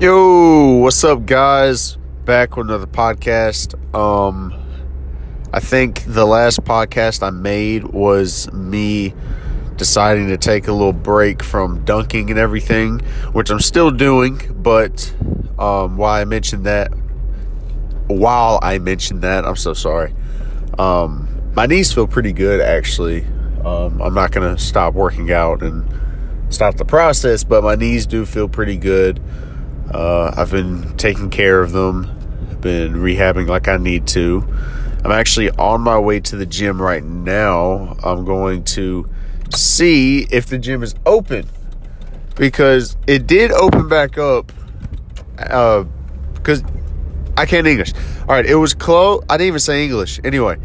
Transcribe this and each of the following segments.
Yo, what's up, guys? Back with another podcast. Um, I think the last podcast I made was me deciding to take a little break from dunking and everything, which I'm still doing. But um, why I mentioned that, while I mentioned that, I'm so sorry. Um, my knees feel pretty good actually. Um, I'm not gonna stop working out and stop the process, but my knees do feel pretty good. Uh, I've been taking care of them, been rehabbing like I need to. I'm actually on my way to the gym right now. I'm going to see if the gym is open because it did open back up. Uh, because I can't English. All right, it was closed. I didn't even say English. Anyway,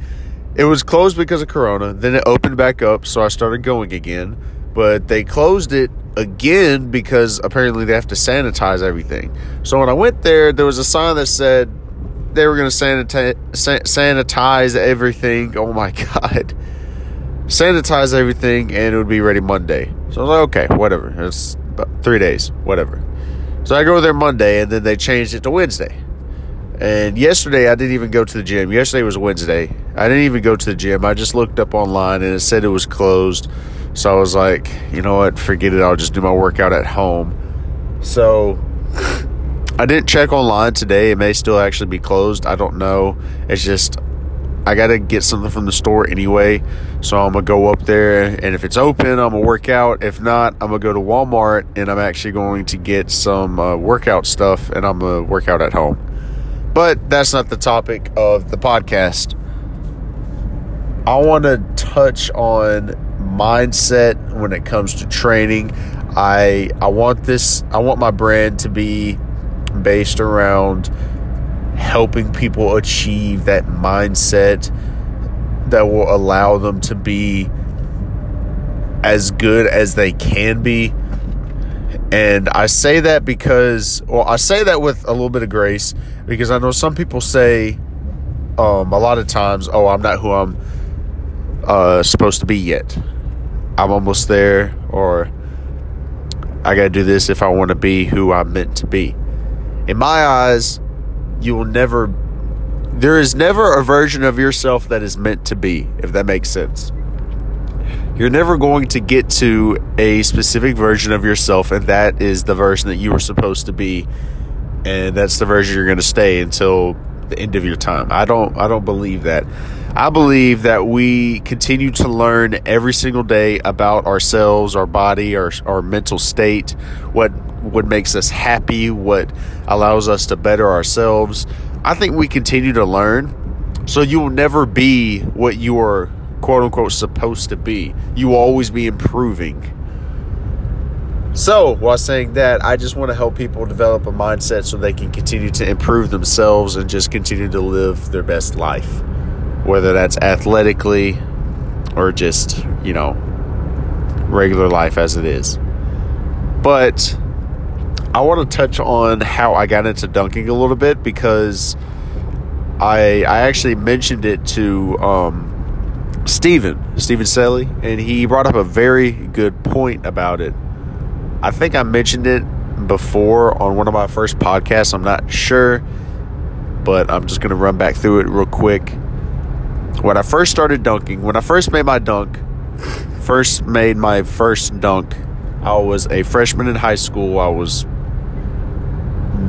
it was closed because of Corona. Then it opened back up, so I started going again. But they closed it again because apparently they have to sanitize everything. So when I went there, there was a sign that said they were going to sanitize, sanitize everything. Oh my God. Sanitize everything and it would be ready Monday. So I was like, okay, whatever. It's about three days, whatever. So I go there Monday and then they changed it to Wednesday. And yesterday I didn't even go to the gym. Yesterday was Wednesday. I didn't even go to the gym. I just looked up online and it said it was closed. So I was like, you know what, forget it. I'll just do my workout at home. So I didn't check online today. It may still actually be closed. I don't know. It's just I got to get something from the store anyway. So I'm going to go up there and if it's open, I'm going to work out. If not, I'm going to go to Walmart and I'm actually going to get some uh, workout stuff and I'm going to work out at home. But that's not the topic of the podcast. I want to touch on mindset when it comes to training. I I want this I want my brand to be based around helping people achieve that mindset that will allow them to be as good as they can be. And I say that because, well, I say that with a little bit of grace because I know some people say um, a lot of times, oh, I'm not who I'm uh, supposed to be yet. I'm almost there, or I got to do this if I want to be who I'm meant to be. In my eyes, you will never, there is never a version of yourself that is meant to be, if that makes sense. You're never going to get to a specific version of yourself, and that is the version that you were supposed to be, and that's the version you're going to stay until the end of your time. I don't, I don't believe that. I believe that we continue to learn every single day about ourselves, our body, our, our mental state, what what makes us happy, what allows us to better ourselves. I think we continue to learn. So you will never be what you are quote unquote supposed to be. You will always be improving. So, while saying that, I just want to help people develop a mindset so they can continue to improve themselves and just continue to live their best life whether that's athletically or just, you know, regular life as it is. But I want to touch on how I got into dunking a little bit because I I actually mentioned it to um, Steven, Steven Selly, and he brought up a very good point about it. I think I mentioned it before on one of my first podcasts. I'm not sure, but I'm just going to run back through it real quick when I first started dunking, when I first made my dunk, first made my first dunk, I was a freshman in high school. I was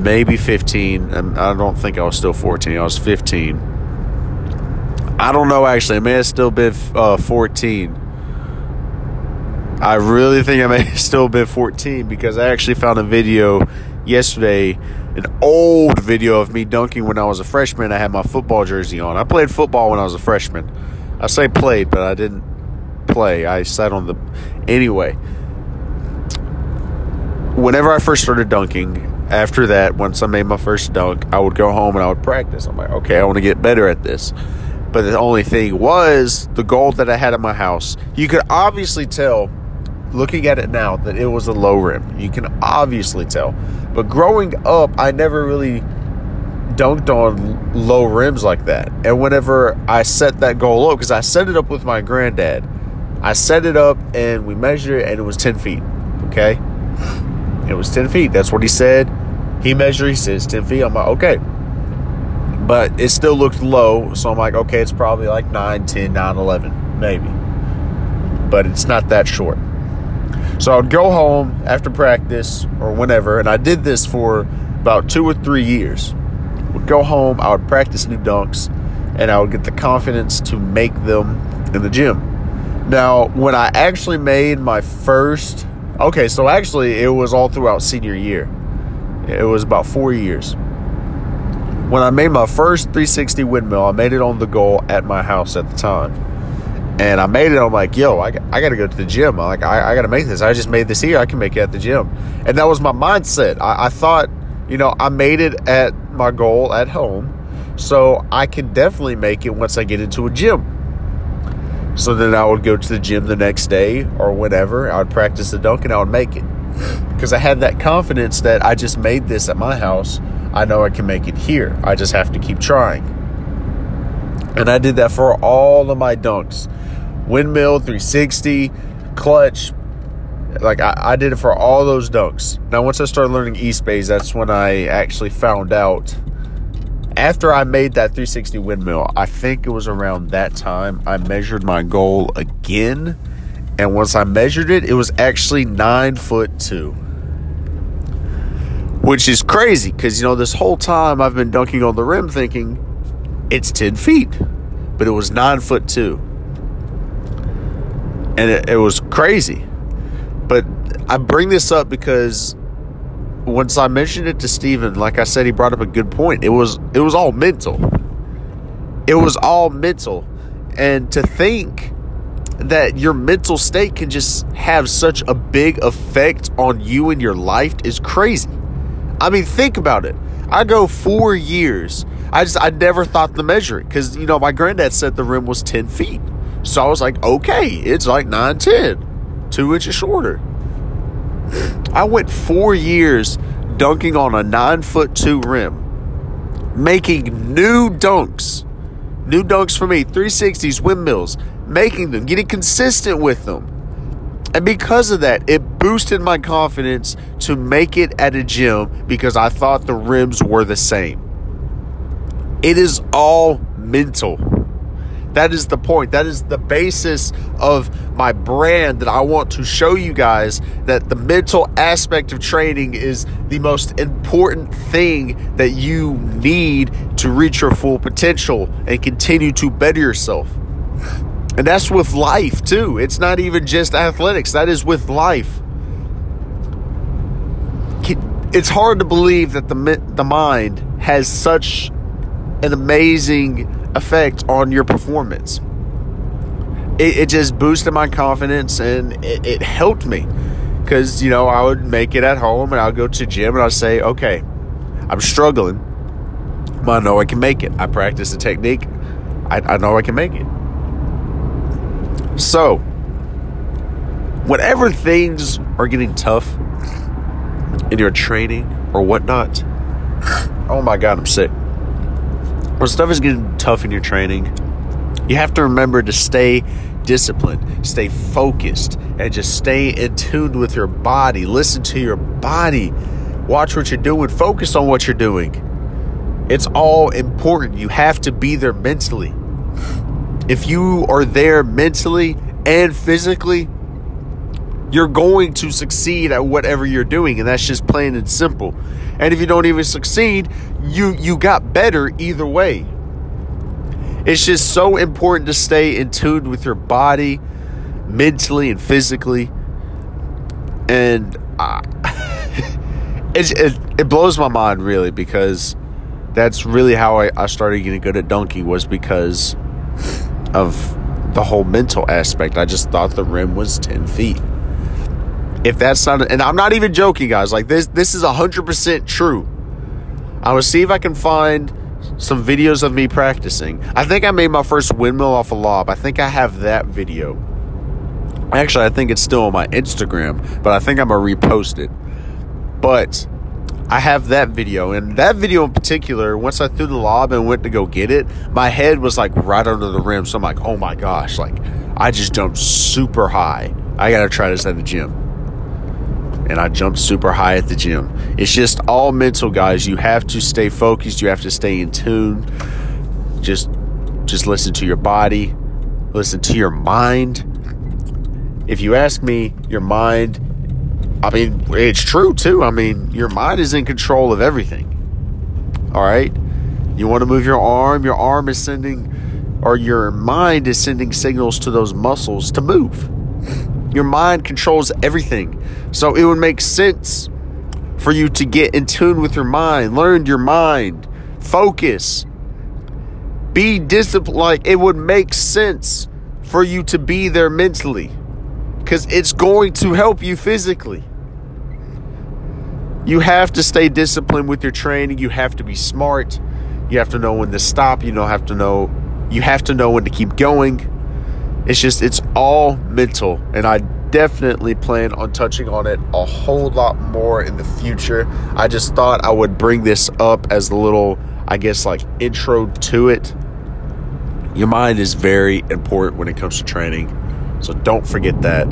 maybe 15. And I don't think I was still 14. I was 15. I don't know actually. I may have still been uh, 14. I really think I may have still been 14 because I actually found a video yesterday an old video of me dunking when I was a freshman. I had my football jersey on. I played football when I was a freshman. I say played, but I didn't play. I sat on the. Anyway, whenever I first started dunking, after that, once I made my first dunk, I would go home and I would practice. I'm like, okay, I want to get better at this. But the only thing was the goal that I had at my house. You could obviously tell looking at it now that it was a low rim. You can obviously tell. But growing up, I never really dunked on low rims like that. And whenever I set that goal up, because I set it up with my granddad, I set it up and we measured it and it was 10 feet. Okay? It was 10 feet. That's what he said. He measured, he says 10 feet. I'm like, okay. But it still looked low. So I'm like, okay, it's probably like 9, 10, 9, 11, maybe. But it's not that short. So I would go home after practice or whenever, and I did this for about two or three years. Would go home, I would practice new dunks, and I would get the confidence to make them in the gym. Now, when I actually made my first, okay, so actually it was all throughout senior year. It was about four years. When I made my first 360 windmill, I made it on the goal at my house at the time. And I made it, I'm like, yo, I, I got to go to the gym. I'm like, I, I got to make this. I just made this here. I can make it at the gym. And that was my mindset. I, I thought, you know, I made it at my goal at home. So I can definitely make it once I get into a gym. So then I would go to the gym the next day or whenever. I would practice the dunk and I would make it. Because I had that confidence that I just made this at my house. I know I can make it here. I just have to keep trying. And I did that for all of my dunks windmill, 360, clutch. Like I, I did it for all those dunks. Now, once I started learning Eastbays, that's when I actually found out after I made that 360 windmill, I think it was around that time I measured my goal again. And once I measured it, it was actually nine foot two. Which is crazy because, you know, this whole time I've been dunking on the rim thinking it's 10 feet, but it was nine foot two. And it, it was crazy. But I bring this up because once I mentioned it to Steven, like I said, he brought up a good point. It was it was all mental. It was all mental. And to think that your mental state can just have such a big effect on you and your life is crazy. I mean, think about it. I go four years. I just I never thought to measure it because you know my granddad said the rim was ten feet, so I was like, okay, it's like nine ten, two inches shorter. I went four years dunking on a nine foot two rim, making new dunks, new dunks for me, 360s, windmills, making them, getting consistent with them. And because of that, it boosted my confidence to make it at a gym because I thought the rims were the same. It is all mental. That is the point. That is the basis of my brand that I want to show you guys that the mental aspect of training is the most important thing that you need to reach your full potential and continue to better yourself. And that's with life too. It's not even just athletics, that is with life. It's hard to believe that the the mind has such an amazing effect on your performance. It, it just boosted my confidence and it, it helped me because you know I would make it at home and I'd go to gym and I'd say, okay, I'm struggling, but I know I can make it. I practice the technique. I, I know I can make it. So, whenever things are getting tough in your training or whatnot, oh my God, I'm sick when stuff is getting tough in your training, you have to remember to stay disciplined, stay focused, and just stay in tune with your body. Listen to your body. Watch what you're doing. Focus on what you're doing. It's all important. You have to be there mentally. If you are there mentally and physically, you're going to succeed at whatever you're doing and that's just plain and simple. And if you don't even succeed you you got better either way. It's just so important to stay in tune with your body mentally and physically. And uh, it, it, it blows my mind really because that's really how I, I started getting good at dunking was because of the whole mental aspect i just thought the rim was 10 feet if that's not, and I'm not even joking, guys. Like this, this is hundred percent true. I will see if I can find some videos of me practicing. I think I made my first windmill off a lob. I think I have that video. Actually, I think it's still on my Instagram, but I think I'm gonna repost it. But I have that video, and that video in particular, once I threw the lob and went to go get it, my head was like right under the rim. So I'm like, oh my gosh, like I just jumped super high. I gotta try this at the gym. and I jumped super high at the gym. It's just all mental, guys. You have to stay focused. You have to stay in tune. Just, just listen to your body. Listen to your mind. If you ask me, your mind. I mean, it's true too. I mean, your mind is in control of everything. All right. You want to move your arm. Your arm is sending, or your mind is sending signals to those muscles to move. Your mind controls everything. So it would make sense for you to get in tune with your mind, learn your mind, focus, be disciplined. Like it would make sense for you to be there mentally because it's going to help you physically. You have to stay disciplined with your training. You have to be smart. You have to know when to stop. You don't have to know. You have to know when to keep going. It's just, it's all mental. And I definitely plan on touching on it a whole lot more in the future. I just thought I would bring this up as a little, I guess, like intro to it. Your mind is very important when it comes to training. So don't forget that.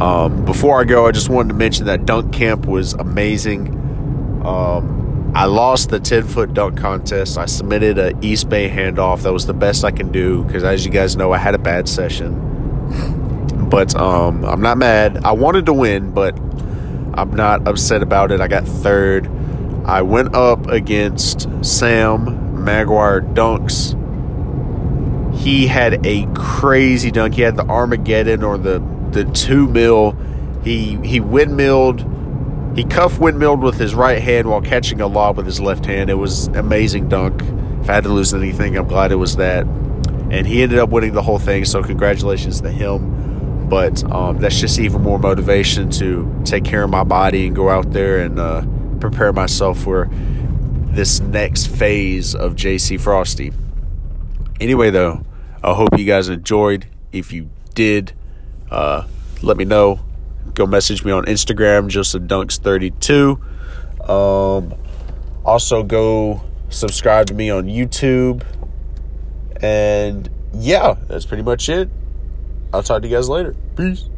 Um, before I go, I just wanted to mention that dunk camp was amazing. Um, I lost the 10 foot dunk contest. I submitted a East Bay handoff. That was the best I can do because, as you guys know, I had a bad session. But um, I'm not mad. I wanted to win, but I'm not upset about it. I got third. I went up against Sam Maguire Dunks. He had a crazy dunk. He had the Armageddon or the the two mil. He he windmilled. He cuff windmilled with his right hand while catching a lob with his left hand. It was amazing dunk. If I had to lose anything, I'm glad it was that. And he ended up winning the whole thing. So congratulations to him. But um, that's just even more motivation to take care of my body and go out there and uh, prepare myself for this next phase of JC Frosty. Anyway, though, I hope you guys enjoyed. If you did, uh, let me know. Go message me on Instagram, Joseph Dunks32. Um, also, go subscribe to me on YouTube. And yeah, that's pretty much it. I'll talk to you guys later. Peace.